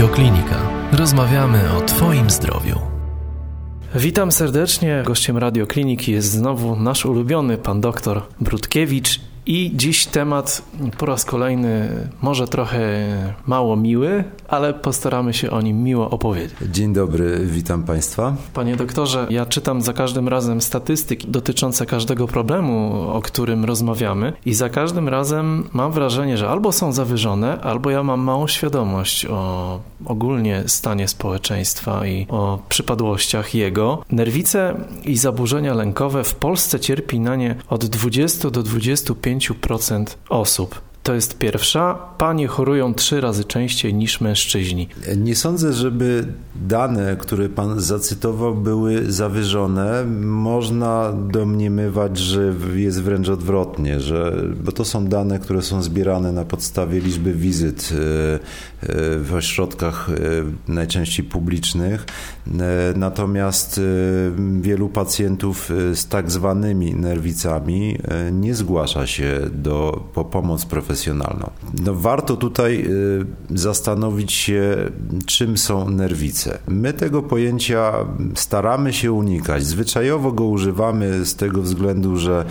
Radioklinika. Rozmawiamy o Twoim zdrowiu. Witam serdecznie. Gościem Radiokliniki jest znowu nasz ulubiony pan doktor Brudkiewicz i dziś temat po raz kolejny może trochę mało miły, ale postaramy się o nim miło opowiedzieć. Dzień dobry, witam Państwa. Panie doktorze, ja czytam za każdym razem statystyki dotyczące każdego problemu, o którym rozmawiamy, i za każdym razem mam wrażenie, że albo są zawyżone, albo ja mam małą świadomość o ogólnie stanie społeczeństwa i o przypadłościach jego. Nerwice i zaburzenia lękowe w Polsce cierpi na nie od 20 do 25 5% osób. To jest pierwsza. Panie chorują trzy razy częściej niż mężczyźni. Nie sądzę, żeby dane, które pan zacytował, były zawyżone. Można domniemywać, że jest wręcz odwrotnie, że, bo to są dane, które są zbierane na podstawie liczby wizyt e, e, w ośrodkach e, najczęściej publicznych. Natomiast wielu pacjentów z tak zwanymi nerwicami nie zgłasza się do, po pomoc profesjonalną profesjonalną. No, warto tutaj y, zastanowić się, czym są nerwice. My tego pojęcia staramy się unikać. Zwyczajowo go używamy z tego względu, że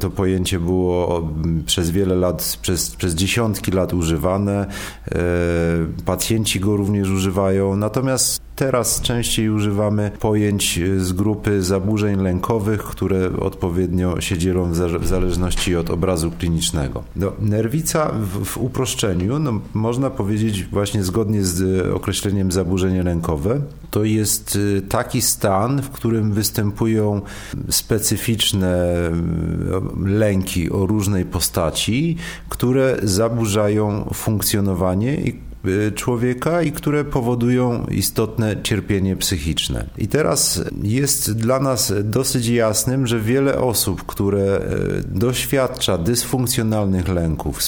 to pojęcie było przez wiele lat, przez, przez dziesiątki lat używane. Y, pacjenci go również używają. Natomiast Teraz częściej używamy pojęć z grupy zaburzeń lękowych, które odpowiednio się dzielą w zależności od obrazu klinicznego. No, nerwica w, w uproszczeniu, no, można powiedzieć właśnie zgodnie z określeniem zaburzenie lękowe, to jest y, taki stan, w którym występują specyficzne y, lęki o różnej postaci, które zaburzają funkcjonowanie i Y, człowieka i które powodują istotne cierpienie psychiczne. I teraz jest dla nas dosyć jasnym, że wiele osób, które y, doświadcza dysfunkcjonalnych lęków,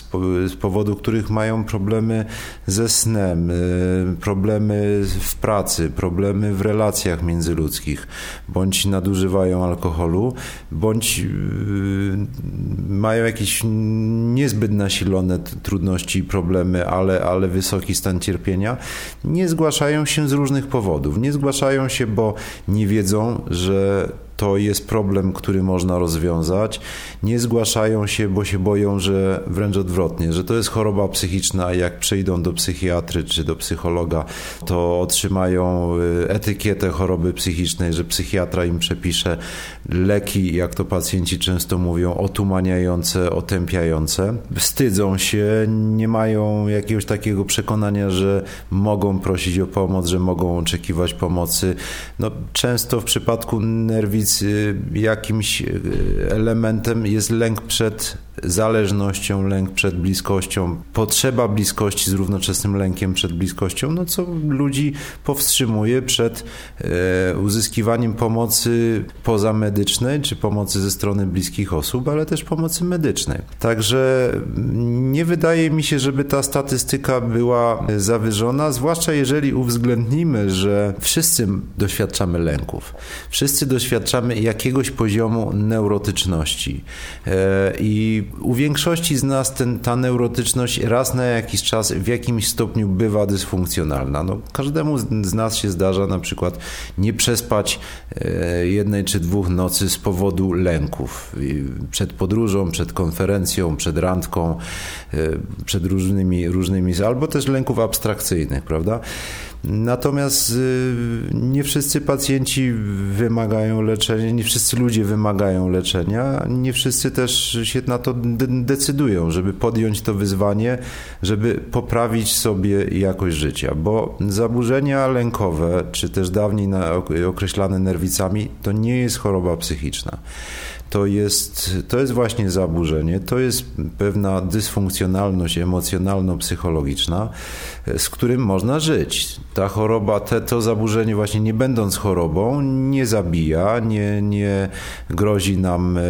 z powodu których mają problemy ze snem, y, problemy w pracy, problemy w relacjach międzyludzkich, bądź nadużywają alkoholu, bądź mają jakieś niezbyt nasilone trudności i problemy, ale, ale wysokie wysoki stan cierpienia, nie zgłaszają się z różnych powodów. Nie zgłaszają się, bo nie wiedzą, że to jest problem, który można rozwiązać. Nie zgłaszają się, bo się boją, że wręcz odwrotnie, że to jest choroba psychiczna, jak przyjdą do psychiatry czy do psychologa, to otrzymają y, etykietę choroby psychicznej, że psychiatra im przepisze leki, jak to pacjenci często mówią, otumaniające, otępiające. Wstydzą się, nie mają jakiegoś takiego przekonania, że mogą prosić o pomoc, że mogą oczekiwać pomocy. No, często w przypadku nerwic jakimś e, elementem jest lęk przed zależnością, lęk przed bliskością, potrzeba bliskości z równoczesnym lękiem przed bliskością, no co ludzi powstrzymuje przed e, uzyskiwaniem pomocy pozamedycznej, czy pomocy ze strony bliskich osób, ale też pomocy medycznej. Także nie wydaje mi się, żeby ta statystyka była zawyżona, zwłaszcza jeżeli uwzględnimy, że wszyscy doświadczamy lęków. Wszyscy doświadczamy jakiegoś poziomu neurotyczności. E, I u większości z nas ten, ta neurotyczność raz na jakiś czas w jakimś stopniu bywa dysfunkcjonalna. No, każdemu z nas się zdarza na przykład nie przespać e, jednej czy dwóch nocy z powodu lęków. Przed podróżą, przed konferencją, przed randką, e, przed różnymi, różnymi, albo też lęków abstrakcyjnych, prawda? Natomiast y, nie wszyscy pacjenci wymagają leczenia, nie wszyscy ludzie wymagają leczenia, nie wszyscy też się na to decydują, żeby podjąć to wyzwanie, żeby poprawić sobie jakość życia, bo zaburzenia lękowe, czy też dawniej określane nerwicami, to nie jest choroba psychiczna to jest, to jest właśnie zaburzenie, to jest pewna dysfunkcjonalność emocjonalno-psychologiczna, z którym można żyć. Ta choroba, te, to zaburzenie właśnie nie będąc chorobą, nie zabija, nie, nie grozi nam e,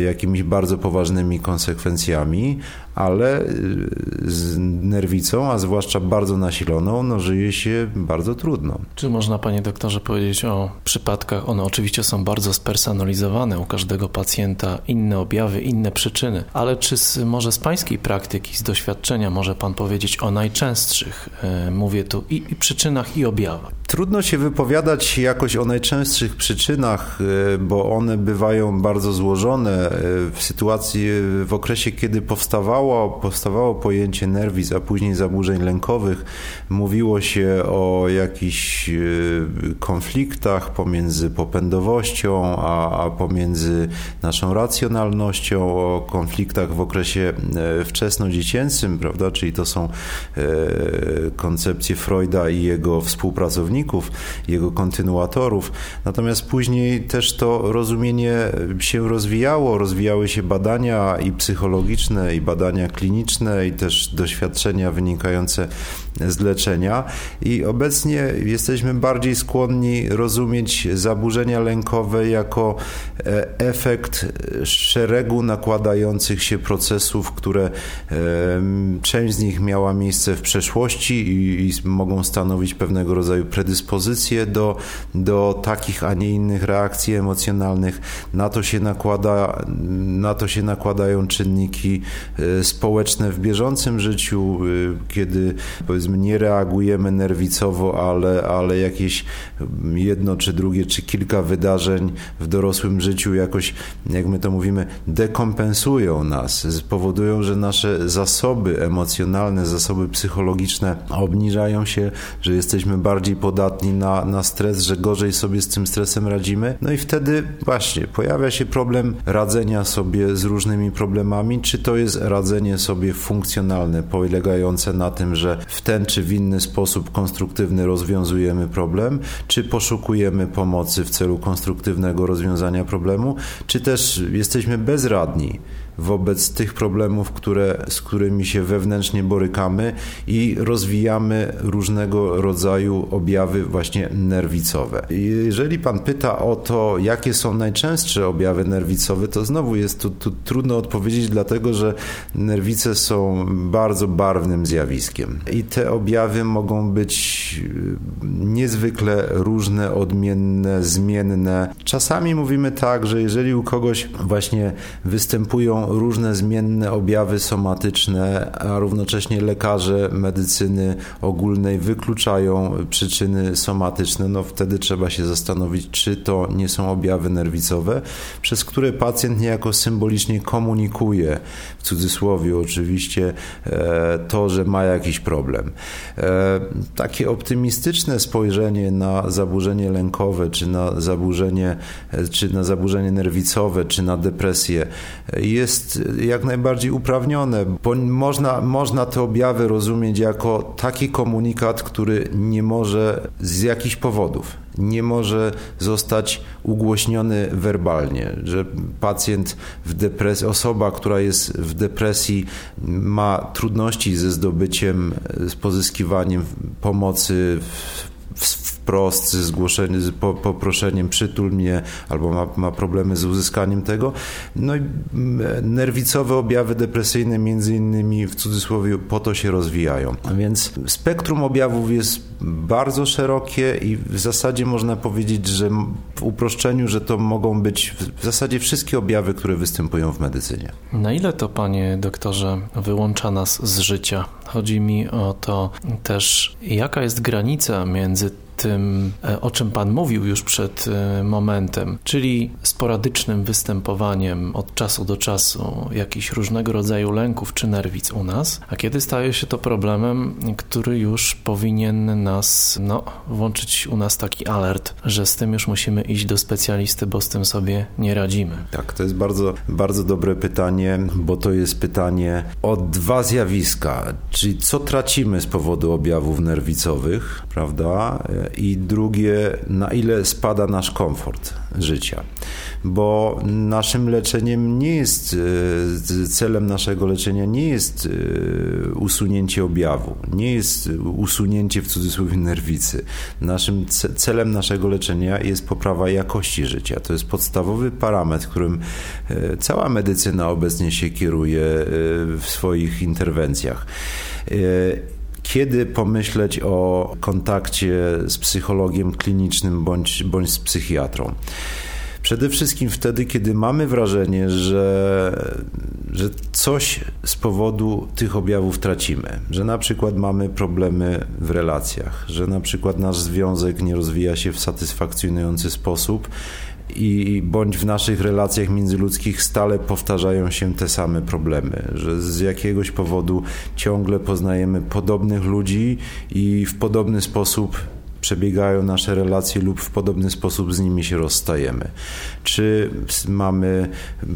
jakimiś bardzo poważnymi konsekwencjami, ale y, z nerwicą, a zwłaszcza bardzo nasiloną, no żyje się bardzo trudno. Czy można, panie doktorze, powiedzieć o przypadkach? One oczywiście są bardzo spersonalizowane u każdego pacjenta, inne objawy, inne przyczyny, ale czy z, może z pańskiej praktyki, z doświadczenia może pan powiedzieć o najczęstszych, e, mówię tu, i, i przyczynach, i objawach? Trudno się wypowiadać jakoś o najczęstszych przyczynach, e, bo one bywają bardzo złożone. E, w sytuacji, w okresie, kiedy powstawało, powstawało pojęcie nerwic, a później zaburzeń lękowych, mówiło się o jakichś e, konfliktach pomiędzy popędowością, a, a pomiędzy naszą racjonalnością, o konfliktach w okresie wczesnodziecięcym, prawda? Czyli to są koncepcje Freuda i jego współpracowników jego kontynuatorów. Natomiast później też to rozumienie się rozwijało, rozwijały się badania i psychologiczne, i badania kliniczne, i też doświadczenia wynikające z leczenia. I obecnie jesteśmy bardziej skłonni rozumieć zaburzenia lękowe jako e, efekt szeregu nakładających się procesów, które część z nich miała miejsce w przeszłości i, i mogą stanowić pewnego rodzaju predyspozycje do, do takich, a nie innych reakcji emocjonalnych. Na to się nakłada, na to się nakładają czynniki e, społeczne w bieżącym życiu, e, kiedy powiedzmy nie reagujemy nerwicowo, ale, ale jakieś jedno czy drugie, czy kilka wydarzeń w dorosłym życiu jakoś, jak my to mówimy, dekompensują nas, powodują, że nasze zasoby emocjonalne, zasoby psychologiczne obniżają się, że jesteśmy bardziej podatni na, na stres, że gorzej sobie z tym stresem radzimy. No i wtedy właśnie pojawia się problem radzenia sobie z różnymi problemami, czy to jest radzenie sobie funkcjonalne, polegające na tym, że w ten czy w inny sposób konstruktywny rozwiązujemy problem, czy poszukujemy pomocy w celu konstruktywnego rozwiązania problemu, czy też jesteśmy bezradni wobec tych problemów, które, z którymi się wewnętrznie borykamy i rozwijamy różnego rodzaju objawy właśnie nerwicowe. Jeżeli pan pyta o to, jakie są najczęstsze objawy nerwicowe, to znowu jest tu, tu trudno odpowiedzieć, dlatego że nerwice są bardzo barwnym zjawiskiem i te objawy mogą być niezwykle różne, odmienne, zmienne. Czasami mówimy tak, że jeżeli u kogoś właśnie występują różne zmienne objawy somatyczne, a równocześnie lekarze medycyny ogólnej wykluczają przyczyny somatyczne, no wtedy trzeba się zastanowić, czy to nie są objawy nerwicowe, przez które pacjent niejako symbolicznie komunikuje, w cudzysłowie oczywiście, e, to, że ma jakiś problem. E, takie optymistyczne spojrzenie na zaburzenie lękowe, czy na zaburzenie, e, czy na zaburzenie nerwicowe, czy na depresję jest jest jak najbardziej uprawnione, bo można, można te objawy rozumieć jako taki komunikat, który nie może z jakichś powodów nie może zostać ugłośniony werbalnie, że pacjent w depresji, osoba, która jest w depresji, ma trudności ze zdobyciem, z pozyskiwaniem pomocy w, wprost z zgłoszeniem, z poproszeniem przytul mnie, albo ma, ma problemy z uzyskaniem tego. No i nerwicowe objawy depresyjne między innymi w cudzysłowie po to się rozwijają. Więc spektrum objawów jest bardzo szerokie i w zasadzie można powiedzieć, że w uproszczeniu, że to mogą być w zasadzie wszystkie objawy, które występują w medycynie. Na ile to, panie doktorze, wyłącza nas z życia? Chodzi mi o to też, jaka jest granica między it tym, e, o czym Pan mówił już przed e, momentem, czyli sporadycznym występowaniem od czasu do czasu jakichś różnego rodzaju lęków czy nerwic u nas, a kiedy staje się to problemem, który już powinien nas, no, włączyć u nas taki alert, że z tym już musimy iść do specjalisty, bo z tym sobie nie radzimy. Tak, to jest bardzo, bardzo dobre pytanie, bo to jest pytanie o dwa zjawiska, czyli co tracimy z powodu objawów nerwicowych, prawda? I drugie, na ile spada nasz komfort życia. Bo naszym leczeniem nie jest, e, celem naszego leczenia nie jest e, usunięcie objawu, nie jest usunięcie w cudzysłowie nerwicy. Naszym celem naszego leczenia jest poprawa jakości życia. To jest podstawowy parametr, którym e, cała medycyna obecnie się kieruje w swoich interwencjach kiedy pomyśleć o kontakcie z psychologiem klinicznym bądź, bądź z psychiatrą? Przede wszystkim wtedy, kiedy mamy wrażenie, że, że coś z powodu tych objawów tracimy, że na przykład mamy problemy w relacjach, że na przykład nasz związek nie rozwija się w satysfakcjonujący sposób i bądź w naszych relacjach międzyludzkich stale powtarzają się te same problemy, że z jakiegoś powodu ciągle poznajemy podobnych ludzi i w podobny sposób przebiegają nasze relacje lub w podobny sposób z nimi się rozstajemy. Czy mamy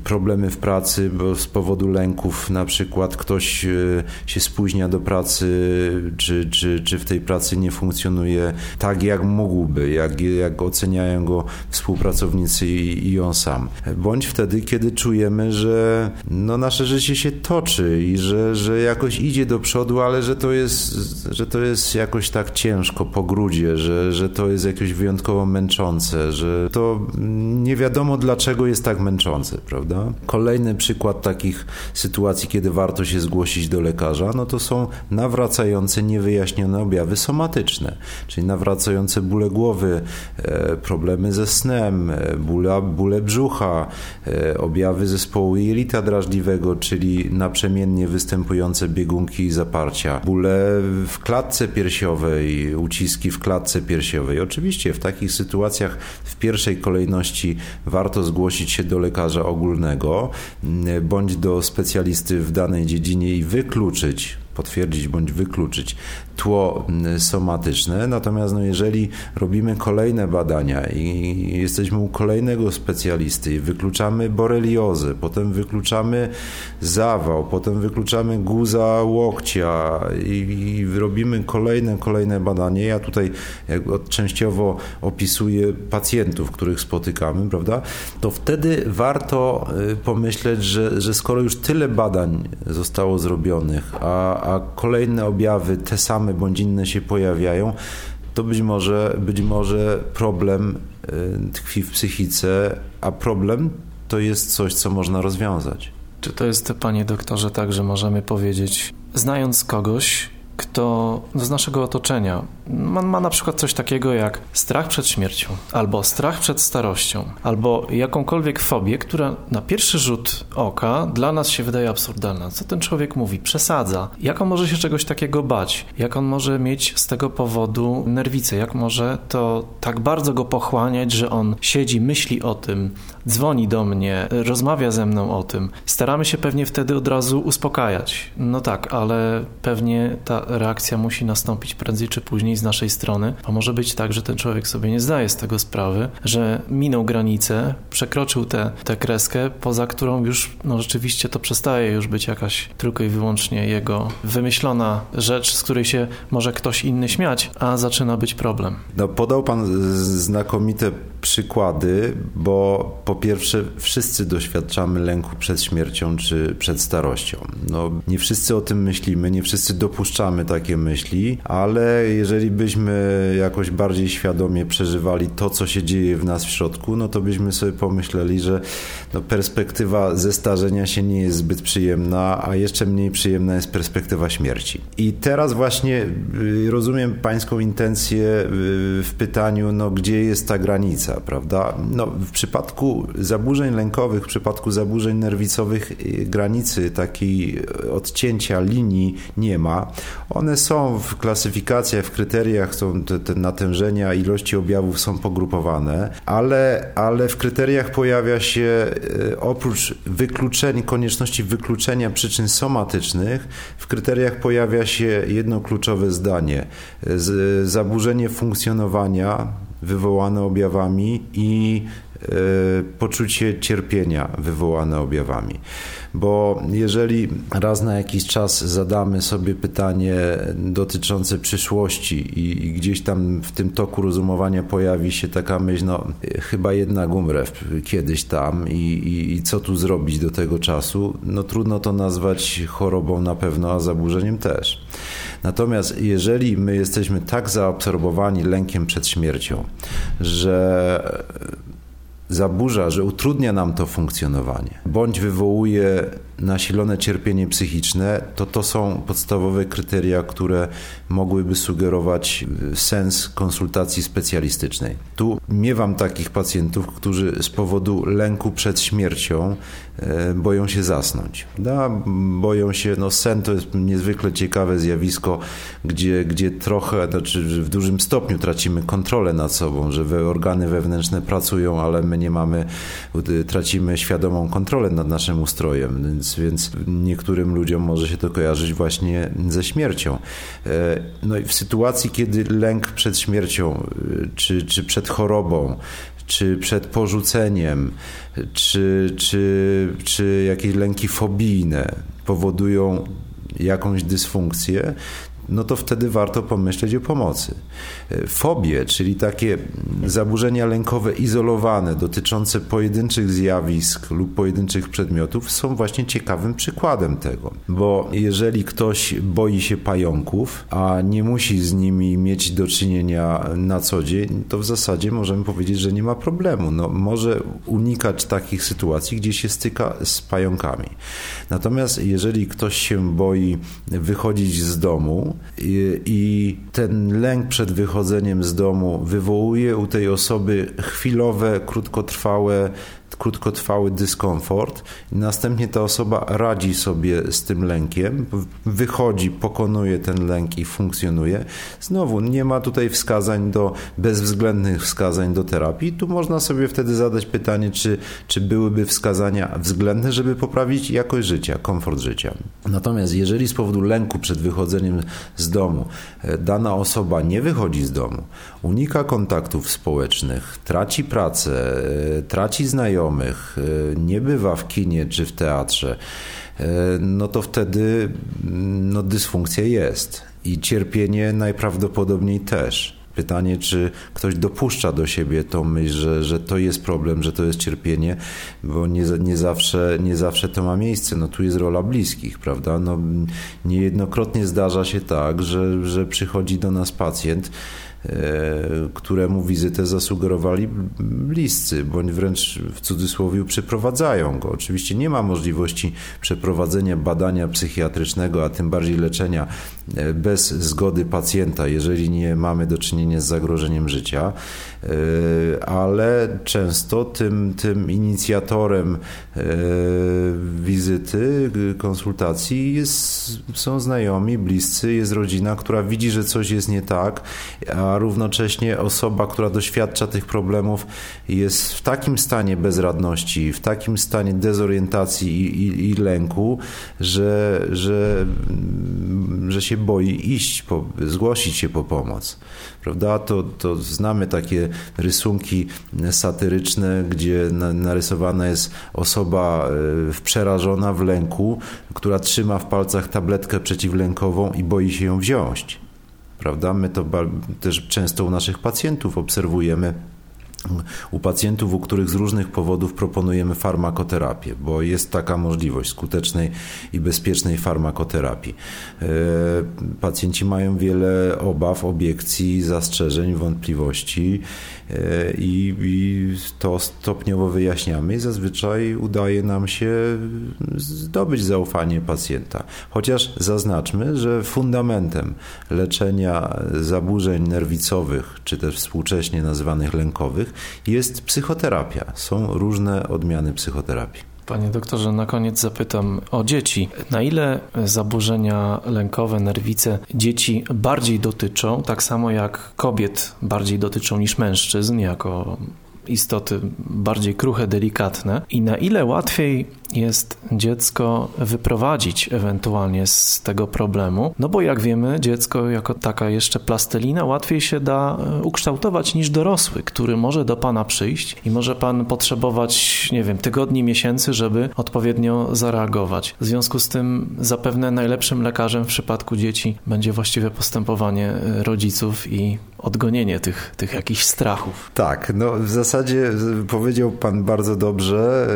problemy w pracy, bo z powodu lęków na przykład ktoś e, się spóźnia do pracy, czy, czy, czy w tej pracy nie funkcjonuje tak, jak mógłby, jak, jak oceniają go współpracownicy i, i on sam. Bądź wtedy, kiedy czujemy, że no, nasze życie się toczy i że, że jakoś idzie do przodu, ale że to jest, że to jest jakoś tak ciężko po grudzie, że, że to jest jakieś wyjątkowo męczące, że to nie wiadomo dlaczego jest tak męczące, prawda? Kolejny przykład takich sytuacji, kiedy warto się zgłosić do lekarza, no to są nawracające, niewyjaśnione objawy somatyczne, czyli nawracające bóle głowy, e, problemy ze snem, e, bóle, bóle brzucha, e, objawy zespołu jelita drażliwego, czyli naprzemiennie występujące biegunki i zaparcia, bóle w klatce piersiowej, uciski w klatce klatce piersiowej. Oczywiście w takich sytuacjach w pierwszej kolejności warto zgłosić się do lekarza ogólnego bądź do specjalisty w danej dziedzinie i wykluczyć potwierdzić bądź wykluczyć tło somatyczne. Natomiast no, jeżeli robimy kolejne badania i jesteśmy u kolejnego specjalisty i wykluczamy boreliozę, potem wykluczamy zawał, potem wykluczamy guza łokcia i, i robimy kolejne, kolejne badanie. Ja tutaj częściowo opisuję pacjentów, których spotykamy, prawda? To wtedy warto y, pomyśleć, że, że skoro już tyle badań zostało zrobionych, a, a kolejne objawy te same bądź inne się pojawiają, to być może, być może problem y, tkwi w psychice, a problem to jest coś, co można rozwiązać. Czy to jest, panie doktorze, tak, że możemy powiedzieć, znając kogoś, kto z naszego otoczenia ma, ma, na przykład coś takiego jak strach przed śmiercią, albo strach przed starością, albo jakąkolwiek fobię, która na pierwszy rzut oka dla nas się wydaje absurdalna. Co ten człowiek mówi? Przesadza. Jak on może się czegoś takiego bać? Jak on może mieć z tego powodu nerwicę? Jak może to tak bardzo go pochłaniać, że on siedzi, myśli o tym, dzwoni do mnie, rozmawia ze mną o tym. Staramy się pewnie wtedy od razu uspokajać. No tak, ale pewnie ta reakcja musi nastąpić prędzej czy później z naszej strony, a może być tak, że ten człowiek sobie nie zdaje z tego sprawy, że minął granicę, przekroczył tę kreskę, poza którą już no, rzeczywiście to przestaje już być jakaś tylko i wyłącznie jego wymyślona rzecz, z której się może ktoś inny śmiać, a zaczyna być problem. No, podał pan znakomite przykłady, bo po pierwsze wszyscy doświadczamy lęku przed śmiercią czy przed starością. No, nie wszyscy o tym myślimy, nie wszyscy dopuszczamy takie myśli, ale jeżeli byśmy jakoś bardziej świadomie przeżywali to, co się dzieje w nas w środku, no to byśmy sobie pomyśleli, że no, perspektywa zestarzenia się nie jest zbyt przyjemna, a jeszcze mniej przyjemna jest perspektywa śmierci. I teraz właśnie y, rozumiem pańską intencję y, w pytaniu, no gdzie jest ta granica, prawda? No, w przypadku zaburzeń lękowych, w przypadku zaburzeń nerwicowych y, granicy takiej odcięcia linii nie ma. One są w klasyfikacjach, w kryteriach, są te, te natężenia, ilości objawów są pogrupowane, ale, ale w kryteriach pojawia się e, oprócz wykluczeń, konieczności wykluczenia przyczyn somatycznych, w kryteriach pojawia się jedno kluczowe zdanie: zaburzenie funkcjonowania wywołane objawami i poczucie cierpienia wywołane objawami. Bo jeżeli raz na jakiś czas zadamy sobie pytanie dotyczące przyszłości i, i gdzieś tam w tym toku rozumowania pojawi się taka myśl, no chyba jednak umrę kiedyś tam i, i, i co tu zrobić do tego czasu, no trudno to nazwać chorobą na pewno, a zaburzeniem też. Natomiast jeżeli my jesteśmy tak zaabsorbowani lękiem przed śmiercią, że zaburza, że utrudnia nam to funkcjonowanie, bądź wywołuje nasilone cierpienie psychiczne, to to są podstawowe kryteria, które mogłyby sugerować sens konsultacji specjalistycznej. Tu miewam takich pacjentów, którzy z powodu lęku przed śmiercią e, boją się zasnąć. Da, boją się, no sen to jest niezwykle ciekawe zjawisko, gdzie, gdzie trochę, znaczy w dużym stopniu tracimy kontrolę nad sobą, że organy wewnętrzne pracują, ale my nie mamy, tracimy świadomą kontrolę nad naszym ustrojem, więc, więc niektórym ludziom może się to kojarzyć właśnie ze śmiercią. E, no i w sytuacji, kiedy lęk przed śmiercią, e, czy, czy przed chorobą, czy przed porzuceniem, czy, czy, czy jakieś lęki fobijne powodują jakąś dysfunkcję, no to wtedy warto pomyśleć o pomocy. Fobie, czyli takie zaburzenia lękowe izolowane, dotyczące pojedynczych zjawisk lub pojedynczych przedmiotów, są właśnie ciekawym przykładem tego. Bo jeżeli ktoś boi się pająków, a nie musi z nimi mieć do czynienia na co dzień, to w zasadzie możemy powiedzieć, że nie ma problemu. No, może unikać takich sytuacji, gdzie się styka z pająkami. Natomiast jeżeli ktoś się boi wychodzić z domu i, i ten lęk przed wychodzeniem, z domu wywołuje u tej osoby chwilowe, krótkotrwałe krótkotrwały dyskomfort następnie ta osoba radzi sobie z tym lękiem, wychodzi, pokonuje ten lęk i funkcjonuje. Znowu nie ma tutaj wskazań do bezwzględnych wskazań do terapii. Tu można sobie wtedy zadać pytanie, czy, czy byłyby wskazania względne, żeby poprawić jakość życia, komfort życia. Natomiast jeżeli z powodu lęku przed wychodzeniem z domu e, dana osoba nie wychodzi z domu, unika kontaktów społecznych, traci pracę, e, traci znajomych, znajomych, y, nie bywa w kinie czy w teatrze, y, no to wtedy mm, no, dysfunkcja jest i cierpienie najprawdopodobniej też. Pytanie, czy ktoś dopuszcza do siebie tą myśl, że, że to jest problem, że to jest cierpienie, bo nie, nie, zawsze, nie zawsze to ma miejsce. No tu jest rola bliskich, prawda? No, niejednokrotnie zdarza się tak, że, że przychodzi do nas pacjent, E, któremu wizytę zasugerowali bliscy, bądź wręcz w cudzysłowie przeprowadzają go. Oczywiście nie ma możliwości przeprowadzenia badania psychiatrycznego, a tym bardziej leczenia e, bez zgody pacjenta, jeżeli nie mamy do czynienia z zagrożeniem życia, e, ale często tym, tym inicjatorem wizyty, konsultacji jest, są znajomi, bliscy, jest rodzina, która widzi, że coś jest nie tak, a a równocześnie osoba, która doświadcza tych problemów, jest w takim stanie bezradności, w takim stanie dezorientacji i, i, i lęku, że, że, że się boi iść, po, zgłosić się po pomoc. Prawda? To, to znamy takie rysunki satyryczne, gdzie narysowana jest osoba e, przerażona w lęku, która trzyma w palcach tabletkę przeciwlękową i boi się ją wziąć prawda? My to też często u naszych pacjentów obserwujemy u pacjentów, u których z różnych powodów proponujemy farmakoterapię, bo jest taka możliwość skutecznej i bezpiecznej farmakoterapii. E, pacjenci mają wiele obaw, obiekcji, zastrzeżeń, wątpliwości e, i, to stopniowo wyjaśniamy i zazwyczaj udaje nam się zdobyć zaufanie pacjenta. Chociaż zaznaczmy, że fundamentem leczenia zaburzeń nerwicowych, czy też współcześnie nazywanych lękowych, jest psychoterapia. Są różne odmiany psychoterapii. Panie doktorze, na koniec zapytam o dzieci. Na ile zaburzenia lękowe, nerwice dzieci bardziej dotyczą, tak samo jak kobiet bardziej dotyczą niż mężczyzn, jako istoty bardziej kruche, delikatne i na ile łatwiej jest dziecko wyprowadzić ewentualnie z tego problemu, no bo jak wiemy, dziecko jako taka jeszcze plastelina łatwiej się da e, ukształtować niż dorosły, który może do Pana przyjść i może Pan potrzebować, nie wiem, tygodni, miesięcy, żeby odpowiednio zareagować. W związku z tym zapewne najlepszym lekarzem w przypadku dzieci będzie właściwe postępowanie e, rodziców i odgonienie tych, tych jakichś strachów. Tak, no w zasadzie powiedział Pan bardzo dobrze.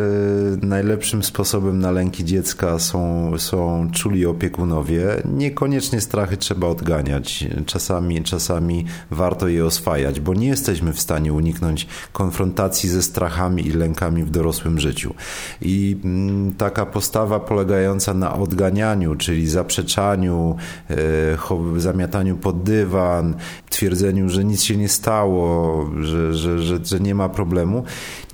E, najlepszym sposobem na lęki dziecka są, są czuli opiekunowie. Niekoniecznie strachy trzeba odganiać. Czasami, czasami warto je oswajać, bo nie jesteśmy w stanie uniknąć konfrontacji ze strachami i lękami w dorosłym życiu. I mm, taka postawa polegająca na odganianiu, czyli zaprzeczaniu, e, zamiataniu pod dywan, twierdzeniu, że nic się nie stało, że, że, że, że nie ma problemu,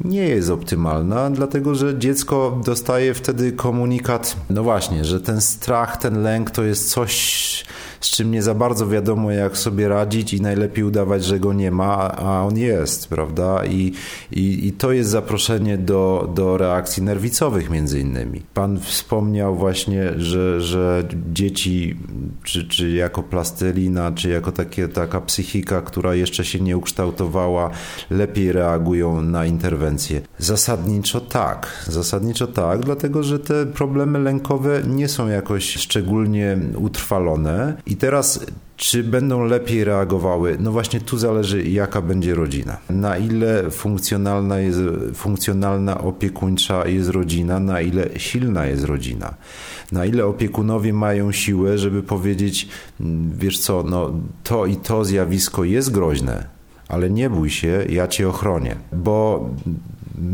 nie jest optymalna, dlatego że dziecko dostaje wtedy komunikat, no właśnie, że ten strach, ten lęk to jest coś, z czym nie za bardzo wiadomo, jak sobie radzić i najlepiej udawać, że go nie ma, a on jest, prawda? I, i, i to jest zaproszenie do, do reakcji nerwicowych między innymi. Pan wspomniał właśnie, że, że dzieci, czy, czy jako plastelina, czy jako takie, taka psychika, która jeszcze się nie ukształtowała, lepiej reagują na interwencje. Zasadniczo tak, zasadniczo tak, dlatego że te problemy lękowe nie są jakoś szczególnie utrwalone i teraz czy będą lepiej reagowały? No właśnie tu zależy, jaka będzie rodzina. Na ile funkcjonalna, jest, funkcjonalna opiekuńcza jest rodzina, na ile silna jest rodzina. Na ile opiekunowie mają siłę, żeby powiedzieć, mm, wiesz co, no to i to zjawisko jest groźne, ale nie bój się, ja cię ochronię. Bo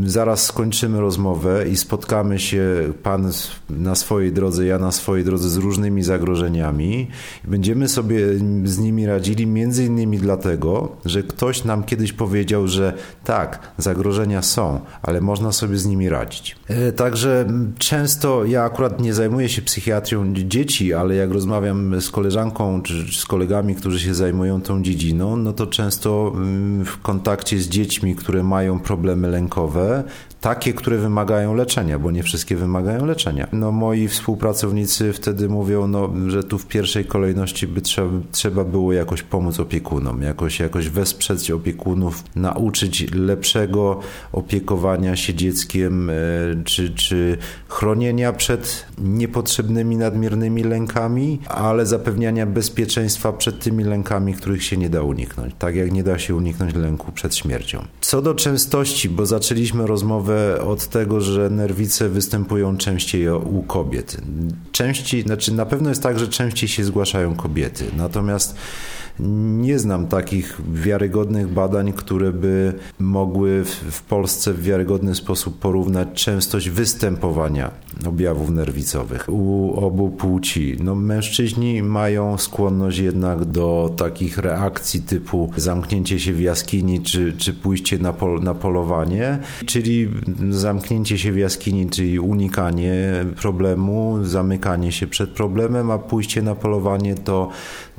zaraz skończymy rozmowę i spotkamy się Pan na swojej drodze, ja na swojej drodze z różnymi zagrożeniami. Będziemy sobie z nimi radzili między innymi dlatego, że ktoś nam kiedyś powiedział, że tak, zagrożenia są, ale można sobie z nimi radzić. E, także często ja akurat nie zajmuję się psychiatrią dzieci, ale jak rozmawiam z koleżanką czy z kolegami, którzy się zajmują tą dziedziną, no to często mm, w kontakcie z dziećmi, które mają problemy lękowe, Her. Takie, które wymagają leczenia, bo nie wszystkie wymagają leczenia. No moi współpracownicy wtedy mówią, no, że tu w pierwszej kolejności by trzeba, trzeba było jakoś pomóc opiekunom, jakoś, jakoś wesprzeć opiekunów, nauczyć lepszego opiekowania się dzieckiem, e, czy, czy chronienia przed niepotrzebnymi, nadmiernymi lękami, ale zapewniania bezpieczeństwa przed tymi lękami, których się nie da uniknąć. Tak jak nie da się uniknąć lęku przed śmiercią. Co do częstości, bo zaczęliśmy rozmowę od tego, że nerwice występują częściej u kobiet. Częściej, znaczy na pewno jest tak, że częściej się zgłaszają kobiety. Natomiast nie znam takich wiarygodnych badań, które by mogły w Polsce w wiarygodny sposób porównać częstość występowania objawów nerwicowych u obu płci. No, mężczyźni mają skłonność jednak do takich reakcji typu zamknięcie się w jaskini czy, czy pójście na, pol, na polowanie, czyli zamknięcie się w jaskini, czyli unikanie problemu, zamykanie się przed problemem, a pójście na polowanie to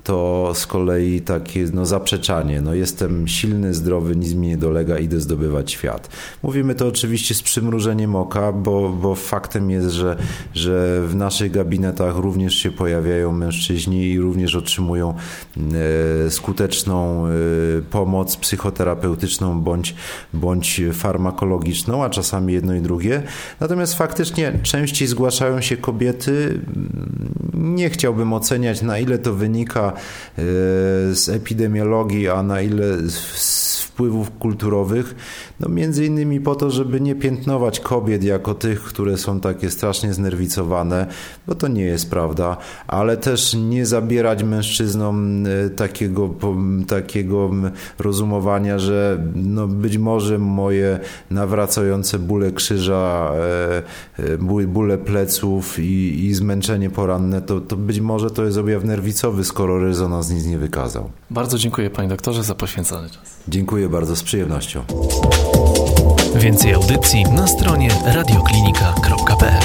to z kolei takie no, zaprzeczanie. No, jestem silny, zdrowy, nic mi nie dolega, idę zdobywać świat. Mówimy to oczywiście z przymrużeniem oka, bo, bo faktem jest, że, że w naszych gabinetach również się pojawiają mężczyźni i również otrzymują e, skuteczną e, pomoc psychoterapeutyczną bądź, bądź farmakologiczną, a czasami jedno i drugie. Natomiast faktycznie częściej zgłaszają się kobiety. Nie chciałbym oceniać, na ile to wynika z epidemiologii, a na ile z wpływów kulturowych, no między innymi po to, żeby nie piętnować kobiet jako tych, które są takie strasznie znerwicowane, bo to nie jest prawda, ale też nie zabierać mężczyznom e, takiego, takiego rozumowania, że no być może moje nawracające bóle krzyża, e, bóle pleców i, i zmęczenie poranne, to, to być może to jest objaw nerwicowy, skoro rezonans nic nie wykazał. Bardzo dziękuję panie doktorze za poświęcony czas. Dziękuję bardzo, z przyjemnością. Więcej audycji na stronie radioklinika.pl